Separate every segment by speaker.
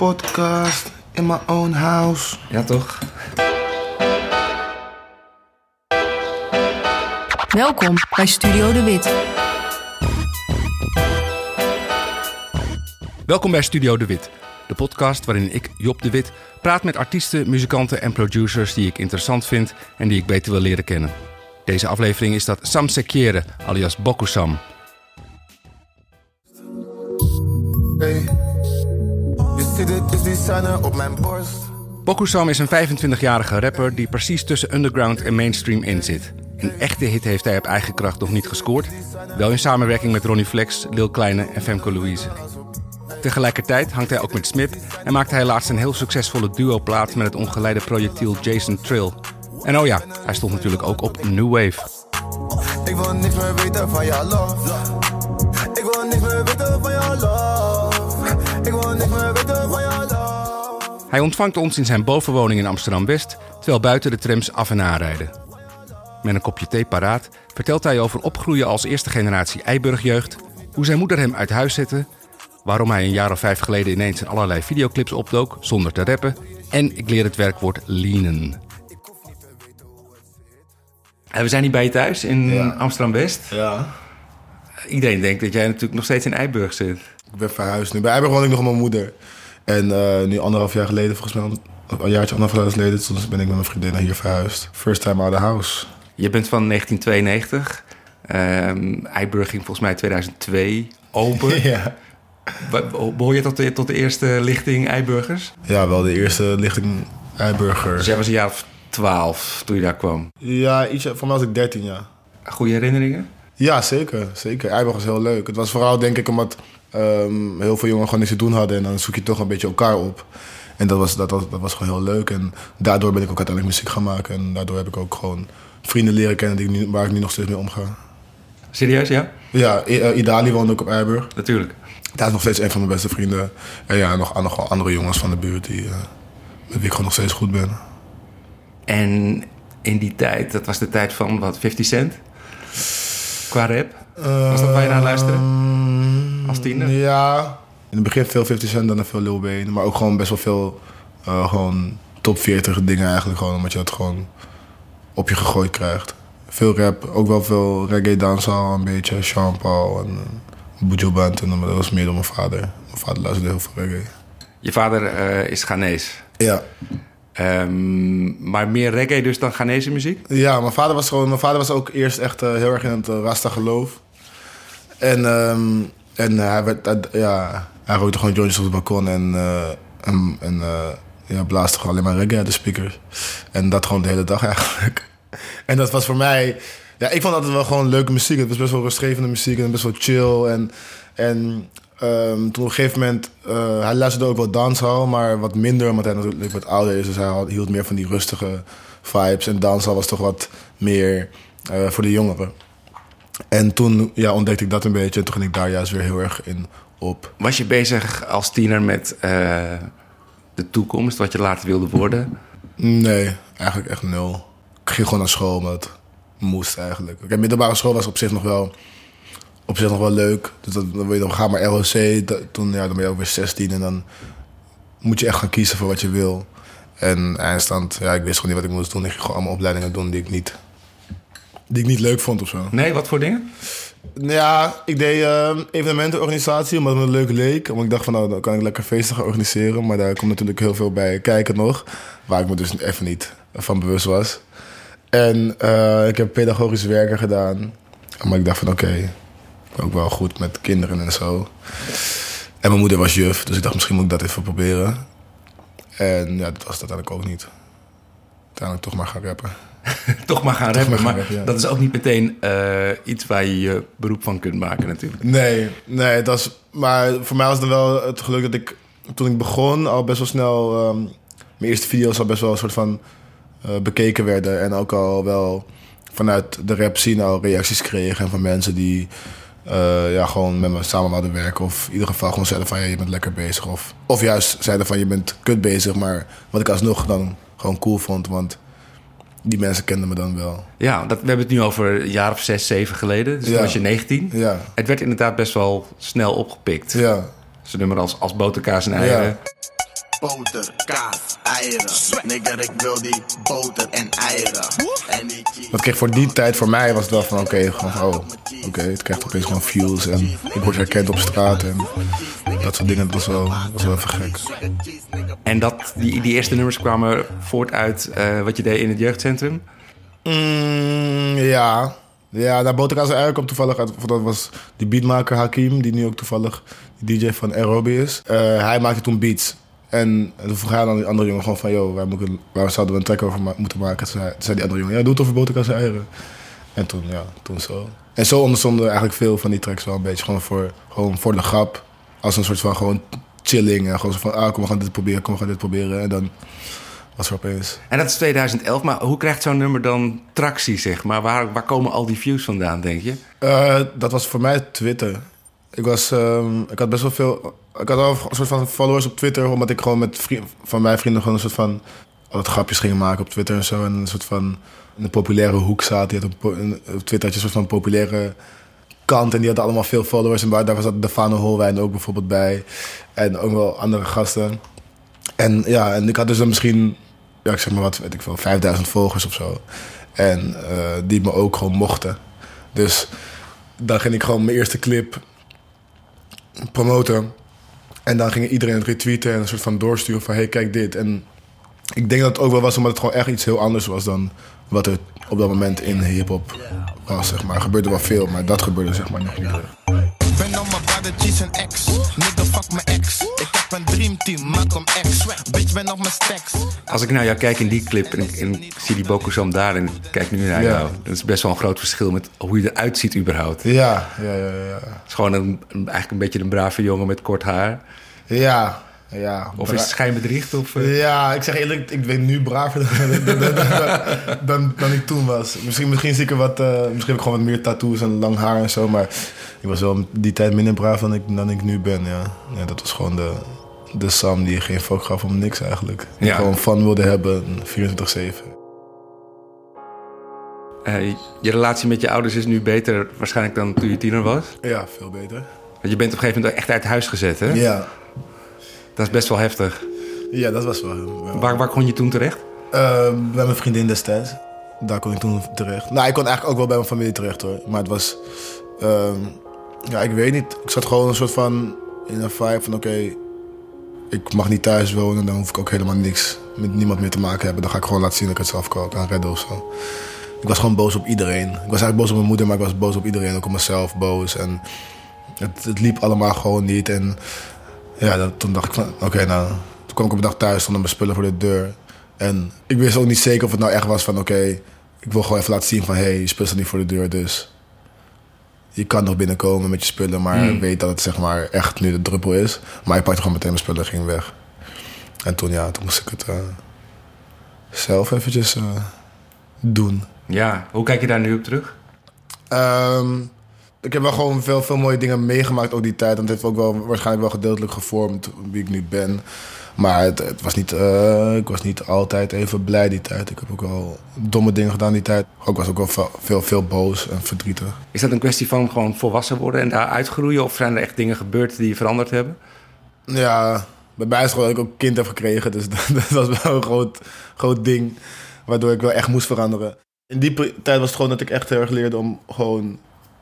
Speaker 1: podcast in my own house.
Speaker 2: Ja, toch?
Speaker 3: Welkom bij Studio De Wit.
Speaker 2: Welkom bij Studio De Wit, de podcast waarin ik, Job De Wit, praat met artiesten, muzikanten en producers die ik interessant vind en die ik beter wil leren kennen. Deze aflevering is dat Sam Sekiere, alias Bokusam.
Speaker 1: Hey. Is die scène op mijn borst.
Speaker 2: Bokusam is een 25-jarige rapper die precies tussen underground en mainstream in zit. Een echte hit heeft hij op eigen kracht nog niet gescoord. Wel in samenwerking met Ronnie Flex, Lil Kleine en Femke Louise. Tegelijkertijd hangt hij ook met Smip en maakte hij laatst een heel succesvolle duo-plaat met het ongeleide projectiel Jason Trill. En oh ja, hij stond natuurlijk ook op New Wave.
Speaker 1: Ik wil niks meer weten van jouw love. Ik wil niks meer weten van jouw love. Ik wil niks meer weten.
Speaker 2: Hij ontvangt ons in zijn bovenwoning in Amsterdam-West, terwijl buiten de trams af en aanrijden. Met een kopje thee paraat vertelt hij over opgroeien als eerste generatie Eiburgjeugd, hoe zijn moeder hem uit huis zette, waarom hij een jaar of vijf geleden ineens in allerlei videoclips opdook zonder te rappen en ik leer het werkwoord leanen. En we zijn hier bij je thuis in
Speaker 4: Ja.
Speaker 2: Amsterdam-West.
Speaker 4: Ja.
Speaker 2: Iedereen denkt dat jij natuurlijk nog steeds in Eiburg zit.
Speaker 4: Ik ben verhuisd nu. Bij Eiburg woon ik nog met mijn moeder. En eh, nu anderhalf jaar geleden, volgens mij een- jaartje, anderhalf jaar geleden, toen ben ik met mijn vriendin naar hier verhuisd. First time out of the house.
Speaker 2: Je bent van 1992. Ehm Eiburg ging volgens mij 2002 open.
Speaker 4: ja.
Speaker 2: Behoor je tot de, tot de eerste lichting Eiburgers?
Speaker 4: ja, wel de eerste lichting Eiburger.
Speaker 2: Dus jij was een jaar of 12 toen je daar kwam.
Speaker 4: Ja, ietsje, voor mij was ik 13 jaar.
Speaker 2: Goede herinneringen?
Speaker 4: Ja, zeker. Zeker. Eiburg was heel leuk. Het was vooral, denk ik, omdat ehm, heel veel jongeren gewoon niks te doen hadden. En dan zoek je toch een beetje elkaar op. En dat was, dat, was, dat was gewoon heel leuk. En daardoor ben ik ook uiteindelijk muziek gaan maken. En daardoor heb ik ook gewoon vrienden leren kennen die ik nu, waar ik nu nog steeds mee omga.
Speaker 2: Serieus, ja?
Speaker 4: Ja, I- eh, Idali woonde ook op Eiburg.
Speaker 2: Natuurlijk.
Speaker 4: Hij is nog steeds een van mijn beste vrienden. En ja, nog, nog wel andere jongens van de buurt die, eh, met wie ik gewoon nog steeds goed ben.
Speaker 2: En in die tijd, dat was de tijd van wat, 50 Cent? Qua rap? Was dat waar je naar luisterde?
Speaker 4: Ehm,
Speaker 2: Als tiener?
Speaker 4: Ja. In het begin veel 50 Cent, dan veel Lil Wayne. Maar ook gewoon best wel veel eh, gewoon top 40 dingen eigenlijk. Gewoon omdat je dat gewoon op je gegooid krijgt. Veel rap, ook wel veel reggae dancehall, een beetje Sean Paul en uh, Buju Banton. Maar dat was meer door mijn vader. Mijn vader luisterde heel veel reggae.
Speaker 2: Je vader eh, is Ghanese.
Speaker 4: Ja.
Speaker 2: Ehm, maar meer reggae dus dan Ghanese muziek?
Speaker 4: Ja, mijn vader was gewoon. Mijn vader was ook eerst echt eh, heel erg in het eh, Rasta geloof. En, ehm, en hij werd, ja, hij rookte gewoon jointjes op het balkon en, eh, en, eh, ja, blaasde gewoon alleen maar reggae uit de speakers. En dat gewoon de hele dag eigenlijk. En dat was voor mij. Ja, ik vond altijd wel gewoon leuke muziek. Het was best wel rustgevende muziek en best wel chill. En, en ehm, toen op een gegeven moment. eh, hij luisterde ook wel dancehall, maar wat minder, omdat hij natuurlijk wat ouder is. Dus hij hield meer van die rustige vibes. En dancehall was toch wat meer voor de jongeren. En toen ja, ontdekte ik dat een beetje. En toen ging ik daar juist weer heel erg in op.
Speaker 2: Was je bezig als tiener met eh, de toekomst, wat je later wilde worden?
Speaker 4: Nee, eigenlijk echt nul. Ik ging gewoon naar school, omdat het moest eigenlijk. Kijk, middelbare school was op zich nog wel, op zich nog wel leuk. Dus dat, dan wil je dan ga maar ROC. Dat- toen, ja, dan ben je ook weer 16 en dan moet je echt gaan kiezen voor wat je wil. En eindstand, ja, ik wist gewoon niet wat ik moest doen. Ik ging gewoon allemaal opleidingen doen die ik niet, die ik niet leuk vond of zo.
Speaker 2: Nee, wat voor dingen?
Speaker 4: Nou Ja, ik deed ehm, evenementenorganisatie omdat het me leuk leek. Omdat ik dacht van nou, dan kan ik lekker feesten gaan organiseren. Maar daar komt natuurlijk heel veel bij kijken nog. Waar ik me dus even niet van bewust was. En eh, ik heb pedagogisch werken gedaan. Maar ik dacht van oké, ook wel goed met kinderen en zo. En mijn moeder was juf, dus ik dacht misschien moet ik dat even proberen. En ja, dat was het uiteindelijk ook niet. Uiteindelijk toch maar gaan rappen.
Speaker 2: Toch maar gaan rappen,
Speaker 4: maar gaan
Speaker 2: maar
Speaker 4: rappen, ja.
Speaker 2: dat is ook niet meteen eh, iets waar je je beroep van kunt maken natuurlijk.
Speaker 4: Nee, nee, het was, maar voor mij was het wel het geluk dat ik toen ik begon al best wel snel. ehm, mijn eerste video's al best wel een soort van eh, bekeken werden. En ook al wel vanuit de rap scene al reacties kregen. En van mensen die eh, ja, gewoon met me samen wilden werken. Of in ieder geval gewoon zeiden van ja, je bent lekker bezig. Of, of juist zeiden van je bent kut bezig. Maar wat ik alsnog dan gewoon cool vond. Want die mensen kenden me dan wel.
Speaker 2: Ja, dat, we hebben het nu over een jaar of zes, zeven geleden. Dus toen
Speaker 4: Ja.
Speaker 2: was je 19.
Speaker 4: Ja,
Speaker 2: Het werd inderdaad best wel snel opgepikt.
Speaker 4: ja.
Speaker 2: Zo'n nummer als, als boterkaas en eieren.
Speaker 1: boter, kaas, eieren. Nigger, ik wil die boter en eieren. En die cheese.
Speaker 4: Dat kreeg voor die tijd, voor mij was het wel van oké, gewoon oh, oké, het krijgt opeens gewoon views en ik word herkend op straat en dat soort dingen, dat was wel, was wel even gek.
Speaker 2: En dat, die, die eerste nummers kwamen voort uit eh, wat je deed in het jeugdcentrum.
Speaker 4: Mm, ja. Ja, daar Boterkaas en Eieren kwam toevallig uit. Dat was die beatmaker Hakim, die nu ook toevallig DJ van Aerobi is. Eh, hij maakte toen beats. En toen vroeg hij aan die andere jongen gewoon van... Yo, waar, moet ik, waar zouden we een track over ma- moeten maken? Toen zei, toen zei die andere jongen, ja, doe het over Boterkaas en Eieren. En toen, ja, toen zo. En zo ontstonden eigenlijk veel van die tracks wel een beetje gewoon voor, gewoon voor de grap. Als een soort van gewoon chilling. En gewoon zo van, ah, kom, we gaan dit proberen, kom, we gaan dit proberen. En dan was er opeens...
Speaker 2: En dat is 2011, maar hoe krijgt zo'n nummer dan tractie, zeg maar? Waar, waar komen al die views vandaan, denk je?
Speaker 4: Eh, dat was voor mij Twitter. Ik, was, ehm, ik had best wel veel. Ik had wel een soort van followers op Twitter, omdat ik gewoon met vrienden, van mijn vrienden gewoon een soort van. altijd grapjes ging maken op Twitter en zo. En een soort van. in de populaire hoek zaten. Die had op, op Twitter had je een soort van populaire kant. En die hadden allemaal veel followers. En daar was Defano Holwijn ook bijvoorbeeld bij. En ook wel andere gasten. En ja, en ik had dus dan misschien, ja, ik zeg maar wat, weet ik veel, 5000 volgers of zo. En eh, die me ook gewoon mochten. Dus dan ging ik gewoon mijn eerste clip promoten. En dan ging iedereen het retweeten en een soort van doorsturen van... hey, kijk dit. En ik denk dat het ook wel was omdat het gewoon echt iets heel anders was... dan wat er op dat moment in hiphop was, zeg maar. Er gebeurde wel veel, maar dat gebeurde zeg maar nog niet.
Speaker 1: Ben on mijn en ex. Nigga, fuck mijn ex. Ik heb een dreamteam, Malcolm X. Bitch, ben op mijn stacks.
Speaker 2: Als ik naar jou kijk in die clip en ik, en ik zie die Bokusam daar en kijk nu naar
Speaker 4: Ja.
Speaker 2: jou... dat is best wel een groot verschil met hoe je eruit ziet überhaupt. Het
Speaker 4: Ja, ja, ja, ja.
Speaker 2: is gewoon een- eigenlijk een beetje een brave jongen met kort haar.
Speaker 4: Ja, ja.
Speaker 2: Of is het schijnbedriegt? Of, eh,
Speaker 4: Ja, ik zeg eerlijk, ik ben nu braver dan, dan, dan, ik toen was. Misschien, misschien zie ik er wat, eh, misschien heb ik gewoon wat meer tattoos en lang haar en zo, maar ik was wel die tijd minder braaf dan ik, dan ik nu ben, ja. ja dat was gewoon de, de Sam die geen fuck gaf om niks eigenlijk. Die
Speaker 2: Ja.
Speaker 4: gewoon fun wilde hebben, 24-7.
Speaker 2: eh, je relatie met je ouders is nu beter waarschijnlijk dan toen je tiener was.
Speaker 4: Ja, veel beter.
Speaker 2: Want je bent op een gegeven moment echt uit huis gezet, hè?
Speaker 4: Ja,
Speaker 2: Dat is best wel heftig.
Speaker 4: ja dat was wel... wel
Speaker 2: Waar, waar kon je toen terecht?
Speaker 4: Eh, bij mijn vriendin destijds. Daar kon ik toen terecht. Nou, ik kon eigenlijk ook wel bij mijn familie terecht hoor. Maar het was. ehm, ja, ik weet niet. Ik zat gewoon een soort van. in een vibe van: oké, ik mag niet thuis wonen. Dan hoef ik ook helemaal niks met niemand meer te maken hebben. Dan ga ik gewoon laten zien dat ik het zelf kan, kan redden of zo. Ik was gewoon boos op iedereen. Ik was eigenlijk boos op mijn moeder, maar ik was boos op iedereen. Ook op mezelf boos. En het, het liep allemaal gewoon niet. En ja, dat, toen dacht ik van, oké, nou... Toen kwam ik op een dag thuis, stonden mijn spullen voor de deur. En ik wist ook niet zeker of het nou echt was van, oké... ik wil gewoon even laten zien van, hé, hey, je spullen staan niet voor de deur, dus... Je kan nog binnenkomen met je spullen, maar weet dat het zeg maar echt nu de druppel is. Maar ik pakte gewoon meteen mijn spullen en ging weg. En toen, ja, toen moest ik het eh, zelf eventjes eh, doen.
Speaker 2: Ja, hoe kijk je daar nu op terug?
Speaker 4: Ehm, ik heb wel gewoon veel, veel mooie dingen meegemaakt ook die tijd. En het heeft ook wel waarschijnlijk wel gedeeltelijk gevormd wie ik nu ben. Maar het, het was niet, eh, ik was niet altijd even blij die tijd. Ik heb ook wel domme dingen gedaan die tijd. Ik was ook wel veel, veel, veel boos en verdrietig.
Speaker 2: Is dat een kwestie van gewoon volwassen worden en daar uitgroeien? Of zijn er echt dingen gebeurd die je veranderd hebben?
Speaker 4: Ja, bij mij is gewoon dat ik ook kind heb gekregen. Dus dat, dat was wel een groot, groot ding. Waardoor ik wel echt moest veranderen. In die tijd was het gewoon dat ik echt heel erg leerde om gewoon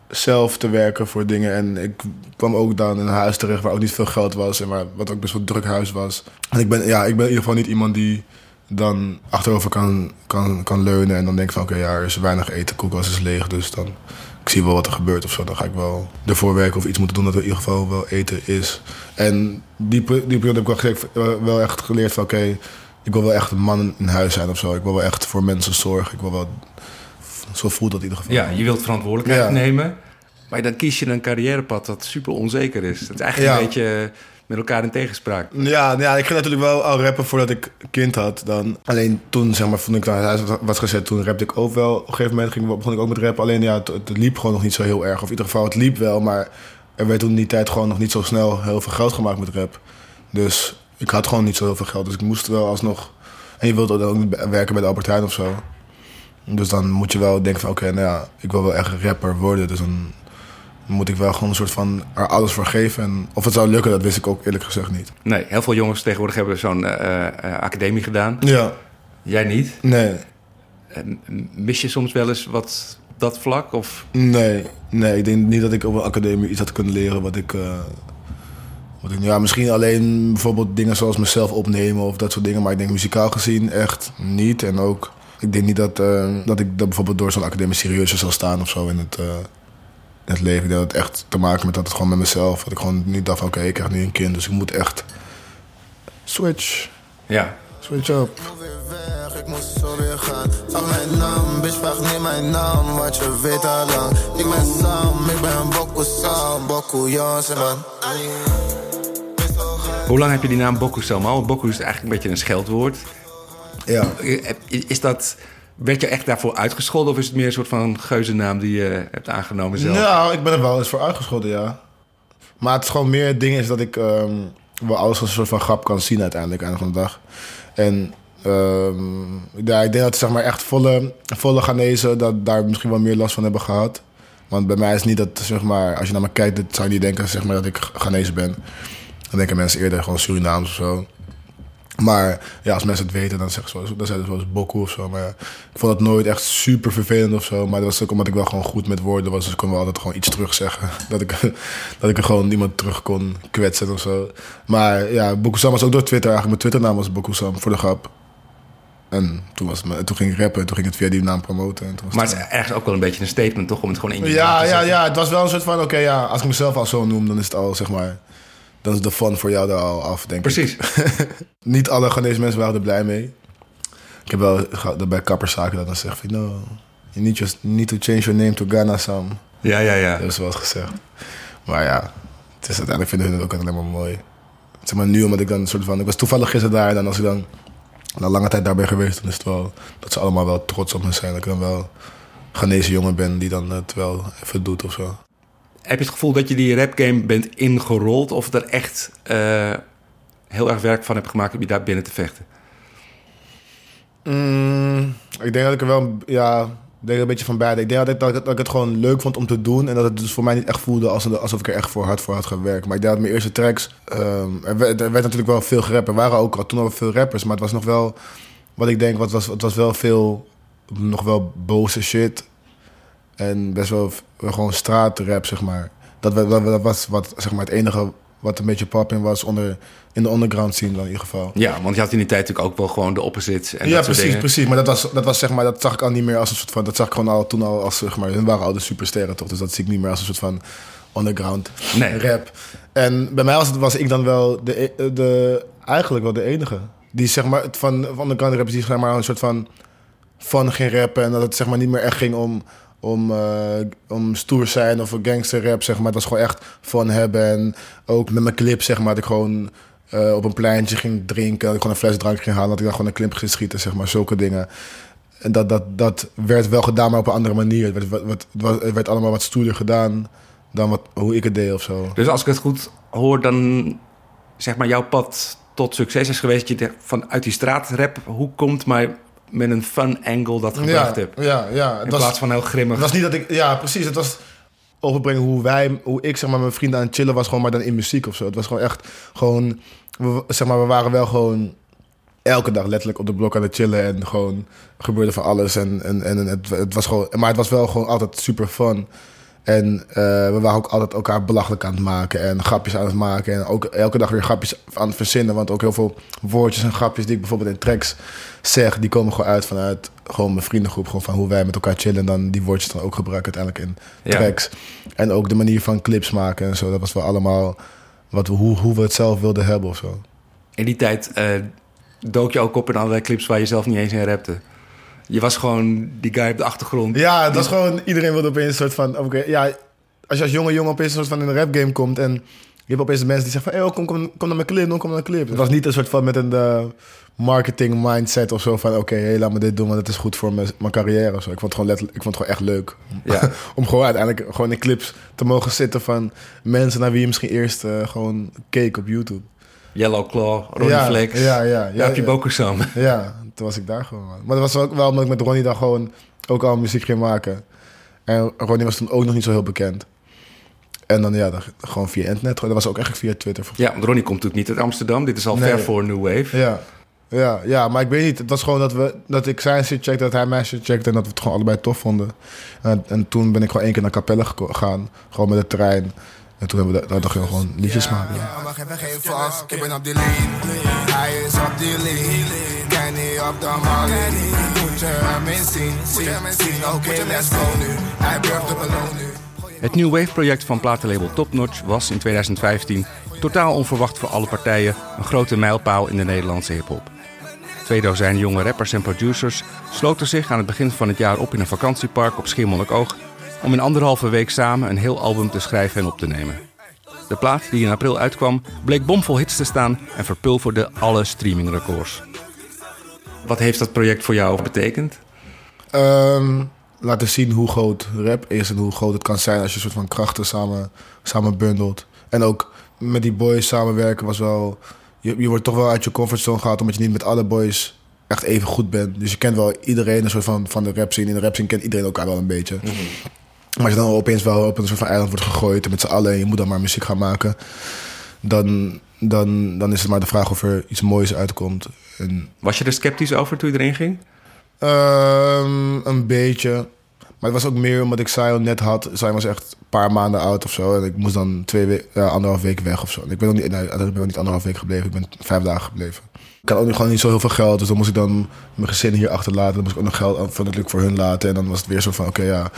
Speaker 4: zelf te werken voor dingen. En ik kwam ook dan in een huis terecht waar ook niet veel geld was. En waar, wat ook best wel druk huis was. En ik ben, ja, ik ben in ieder geval niet iemand die dan achterover kan, kan, kan leunen. En dan denkt van oké, ja, er is weinig eten, koelkast is leeg. Dus dan, ik zie wel wat er gebeurt of zo. Dan ga ik wel ervoor werken of iets moeten doen dat er in ieder geval wel eten is. En die, die periode heb ik wel, wel echt geleerd van oké, ik wil wel echt een man in huis zijn of zo. Ik wil wel echt voor mensen zorgen. Ik wil wel, zo voelt dat in ieder geval.
Speaker 2: Ja, je wilt verantwoordelijkheid
Speaker 4: Ja.
Speaker 2: nemen. Maar dan kies je een carrièrepad dat super onzeker is. Dat is eigenlijk
Speaker 4: Ja.
Speaker 2: een beetje met elkaar in tegenspraak.
Speaker 4: Ja, ja, ik ging natuurlijk wel al rappen voordat ik kind had dan. Alleen toen, zeg maar, toen ik naar huis was gezet, toen rapte ik ook wel. Op een gegeven moment ging, begon ik ook met rappen. Alleen ja, het, het liep gewoon nog niet zo heel erg. Of in ieder geval, het liep wel, maar er werd toen in die tijd gewoon nog niet zo snel heel veel geld gemaakt met rap. Dus ik had gewoon niet zo heel veel geld. Dus ik moest wel alsnog... En je wilt ook werken bij de Albert Heijn of zo. Dus dan moet je wel denken van, oké, nou ja, ik wil wel echt rapper worden. Dus dan moet ik wel gewoon een soort van er alles voor geven. En of het zou lukken, dat wist ik ook eerlijk gezegd niet.
Speaker 2: Nee, heel veel jongens tegenwoordig hebben zo'n eh, eh, academie gedaan.
Speaker 4: Ja,
Speaker 2: Jij niet.
Speaker 4: nee.
Speaker 2: Eh, mis je soms wel eens wat dat vlak? Of...
Speaker 4: Nee, nee, ik denk niet dat ik op een academie iets had kunnen leren wat ik. eh, wat ik ja, misschien alleen bijvoorbeeld dingen zoals mezelf opnemen of dat soort dingen. Maar ik denk muzikaal gezien echt niet. En ook, ik denk niet dat, eh, dat ik dat bijvoorbeeld door zo'n academie serieuzer zal staan of zo in het, eh, in het leven. Ik denk dat het echt te maken met dat het gewoon met mezelf. Dat ik gewoon niet dacht van oké, ik krijg nu een kind. Dus ik moet echt switch.
Speaker 2: Ja.
Speaker 4: Switch up.
Speaker 1: moet weer weg, ik moet zo weer gaan. Zeg mijn naam, bitch, vraag niet mijn naam, want je weet al lang. Ik ben Sam, ik ben Boko Sam, Boko Jansen.
Speaker 2: Hoe lang heb je die naam Bokusam al? Want Boku is eigenlijk een beetje een scheldwoord.
Speaker 4: Ja.
Speaker 2: Is dat, werd je echt daarvoor uitgescholden? Of is het meer een soort van geuzennaam die je hebt aangenomen zelf?
Speaker 4: Nou, ik ben er wel eens voor uitgescholden, ja. Maar het is gewoon meer het ding is dat ik ehm, wel alles als een soort van grap kan zien uiteindelijk aan van de dag. En ja, ik denk dat zeg maar echt volle, volle Ghanese dat daar misschien wel meer last van hebben gehad. Want bij mij is niet dat, zeg maar, als je naar me kijkt, dat zou je niet denken zeg maar, dat ik Ghanese ben. Dan denken mensen eerder gewoon Surinaams of zo. Maar ja, als mensen het weten, dan zeggen ze dan zijn ze wel eens Boku of zo. Maar ja, ik vond het nooit echt super vervelend of zo. Maar dat was ook omdat ik wel gewoon goed met woorden was. Dus ik kon wel altijd gewoon iets terug zeggen. Dat ik, dat ik er gewoon iemand terug kon kwetsen of zo. Maar ja, Bokusam was ook door Twitter eigenlijk. Mijn Twitternaam was Bokusam, voor de grap. En toen, was me- toen ging ik rappen en toen ging ik het via die naam promoten. En toen was
Speaker 2: Maar
Speaker 4: het,
Speaker 2: het is ergens ook wel een beetje een statement, toch? Om het gewoon in je naam
Speaker 4: ja,
Speaker 2: te
Speaker 4: ja,
Speaker 2: zetten.
Speaker 4: ja, het was wel een soort van, oké, ja, als ik mezelf al zo noem, dan is het al, zeg maar, dan is de fun voor jou er al af, denk ik.
Speaker 2: Precies.
Speaker 4: Niet alle Ghanese mensen waren er blij mee. Ik heb wel bij kapperszaken dat dan zegt van, no, you need, just, need to change your name to Ghana Sam.
Speaker 2: Ja, ja, ja.
Speaker 4: Dat is wel eens gezegd. Maar ja, het is uiteindelijk vinden hun het ook alleen maar mooi. Zeg maar nu, omdat ik dan een soort van, ik was toevallig gisteren daar en dan als ik dan na lange tijd daar ben geweest, dan is het wel, dat ze allemaal wel trots op me zijn. Dat ik dan wel Ghanese jongen ben die dan het wel even doet of zo.
Speaker 2: Heb je het gevoel dat je die rapgame bent ingerold... of er echt eh, heel erg werk van hebt gemaakt om je daar binnen te vechten?
Speaker 4: Mm, ik denk dat ik er wel, ja, denk een beetje van beide. Ik denk dat ik, dat, ik, het gewoon leuk vond om te doen. En dat het dus voor mij niet echt voelde alsof, ik er echt voor hard voor had gewerkt. Maar ik denk dat mijn eerste tracks, ehm, er, werd, er natuurlijk wel veel gerapt. Er waren ook al toen al veel rappers. Maar het was nog wel, wat ik denk, wat was, het was wel veel, nog wel boze shit. En best wel, gewoon straatrap, zeg maar. Dat, dat, dat was wat, zeg maar, het enige wat een beetje pop in was onder, in de underground scene dan in ieder geval.
Speaker 2: Ja, want je had in die tijd natuurlijk ook wel gewoon de opposites en
Speaker 4: ja,
Speaker 2: dat
Speaker 4: precies, precies. Maar dat was, dat was zeg maar, dat zag ik al niet meer als een soort van, dat zag ik gewoon al toen al als zeg maar, hun waren al de supersterren toch, dus dat zie ik niet meer als een soort van underground
Speaker 2: Nee.
Speaker 4: rap. En bij mij was, het, was ik dan wel de, e- de, eigenlijk wel de enige die zeg maar het van, van underground rappers die zeg maar een soort van van ging rappen en dat het zeg maar niet meer echt ging om om, eh, om stoer zijn of een gangster rap, zeg maar. Het was gewoon echt van hebben. En ook met mijn clip, zeg maar, dat ik gewoon eh, op een pleintje ging drinken. Dat ik gewoon een fles drank ging halen. Dat ik dan gewoon een clip ging schieten, zeg maar. Zulke dingen. En dat, dat, dat werd wel gedaan, maar op een andere manier. Het werd, wat, het werd allemaal wat stoerder gedaan dan wat, hoe ik het deed of zo.
Speaker 2: Dus als ik het goed hoor, dan zeg maar jouw pad tot succes is geweest... dat je vanuit die straatrap hoe komt, maar met een fun angle dat gebracht
Speaker 4: ja,
Speaker 2: hebt.
Speaker 4: ja, ja.
Speaker 2: In
Speaker 4: was-
Speaker 2: plaats van heel grimmig.
Speaker 4: Het was niet dat ik... Ja, precies. Het was overbrengen hoe wij... Hoe ik zeg maar met mijn vrienden aan het chillen was. Gewoon maar dan in muziek of zo. Het was gewoon echt... Gewoon... We, zeg maar, we waren wel gewoon... Elke dag letterlijk op de blok aan het chillen. En gewoon gebeurde van alles. En, en, en het, het was gewoon... Maar het was wel gewoon altijd super fun. En eh, we waren ook altijd elkaar belachelijk aan het maken. En grapjes aan het maken. En ook elke dag weer grapjes aan het verzinnen. Want ook heel veel woordjes en grapjes die ik bijvoorbeeld in tracks zeg... die komen gewoon uit vanuit gewoon mijn vriendengroep. Gewoon van hoe wij met elkaar chillen. En dan die woordjes dan ook gebruiken uiteindelijk in
Speaker 2: Ja.
Speaker 4: tracks. En ook de manier van clips maken en zo. Dat was wel allemaal wat we, hoe, hoe we het zelf wilden hebben of zo.
Speaker 2: In die tijd eh, dook je ook op in allerlei clips waar je zelf niet eens in rapte. Je was gewoon die guy op de achtergrond.
Speaker 4: Ja, het was gewoon... Iedereen wilde opeens een soort van... Oké, ja, als je als jonge jongen opeens een soort van in een rap game komt... en je hebt opeens mensen die zeggen van... Hey, oh, kom, kom, kom naar mijn clip, kom naar mijn clip. Het was niet een soort van met een eh, marketing mindset of zo van... Oké, hey, laat me dit doen, want het is goed voor mijn, mijn carrière of zo. Ik vond het gewoon, letterlijk, ik vond het gewoon echt leuk.
Speaker 2: Ja.
Speaker 4: Om gewoon uiteindelijk gewoon in clips te mogen zitten van mensen naar wie je misschien eerst eh, gewoon keek op YouTube.
Speaker 2: Yellow Claw, Ronnie
Speaker 4: Ja,
Speaker 2: Flex.
Speaker 4: ja, ja, ja,
Speaker 2: Daar heb je
Speaker 4: ja. Ja, toen was ik daar gewoon. man. Maar dat was ook wel omdat ik met Ronnie dan gewoon ook al muziek ging maken. En Ronnie was toen ook nog niet zo heel bekend. En dan ja, dan, gewoon via internet. Dat was ook eigenlijk via Twitter.
Speaker 2: Ja, want Ronnie komt natuurlijk niet uit Amsterdam. Dit is al
Speaker 4: Nee.
Speaker 2: ver voor New Wave.
Speaker 4: Ja. Ja, ja, maar ik weet niet. Het was gewoon dat, we, dat ik zijn shit checkte, dat hij mijn shit checkte... en dat we het gewoon allebei tof vonden. En, en toen ben ik gewoon één keer naar Capelle gegaan. Gewoon met de trein. En toen hebben we daar, gewoon liedjes maken. Ja.
Speaker 1: Maar geef geen vast, ik ben op die lean. Hij is op die lean. Kenny op de molly. Moet je hem eens zien, zien, zien. Oké, let's go nu. Hij burgt de beloon nu.
Speaker 2: Het New Wave project van platenlabel Top Notch was in 2015 totaal onverwacht voor alle partijen een grote mijlpaal in de Nederlandse hip-hop. Twee dozijn jonge rappers en producers sloten zich aan het begin van het jaar op in een vakantiepark op Schiermonnikoog om in anderhalve week samen een heel album te schrijven en op te nemen. De plaat die in april uitkwam bleek bomvol hits te staan en verpulverde alle streamingrecords. Wat heeft dat project voor jou betekend?
Speaker 4: Ehm, laten zien hoe groot rap is en hoe groot het kan zijn als je een soort van krachten samen, samen bundelt. En ook met die boys samenwerken was wel. Je, je wordt toch wel uit je comfortzone gehaald omdat je niet met alle boys echt even goed bent. Dus je kent wel iedereen, een soort van, van de rap scene. In de rap scene kent iedereen elkaar wel een beetje. Maar als je dan opeens wel op een soort van eiland wordt gegooid en met z'n allen en je moet dan maar muziek gaan maken, dan, dan, dan is het maar de vraag of er iets moois uitkomt. En
Speaker 2: Was je er sceptisch over toen je erin ging?
Speaker 4: Ehm, een beetje. Maar het was ook meer omdat ik Zion net had. Zion was echt een paar maanden oud of zo. En ik moest dan twee we- ja, anderhalf week weg of zo. En ik ben ook niet, nee, ik ben ook niet anderhalf week gebleven. Ik ben vijf dagen gebleven. Ik had ook nog gewoon niet zo heel veel geld. Dus dan moest ik dan mijn gezin hier achterlaten. Dan moest ik ook nog geld natuurlijk voor hun laten. En dan was het weer zo van, oké ja,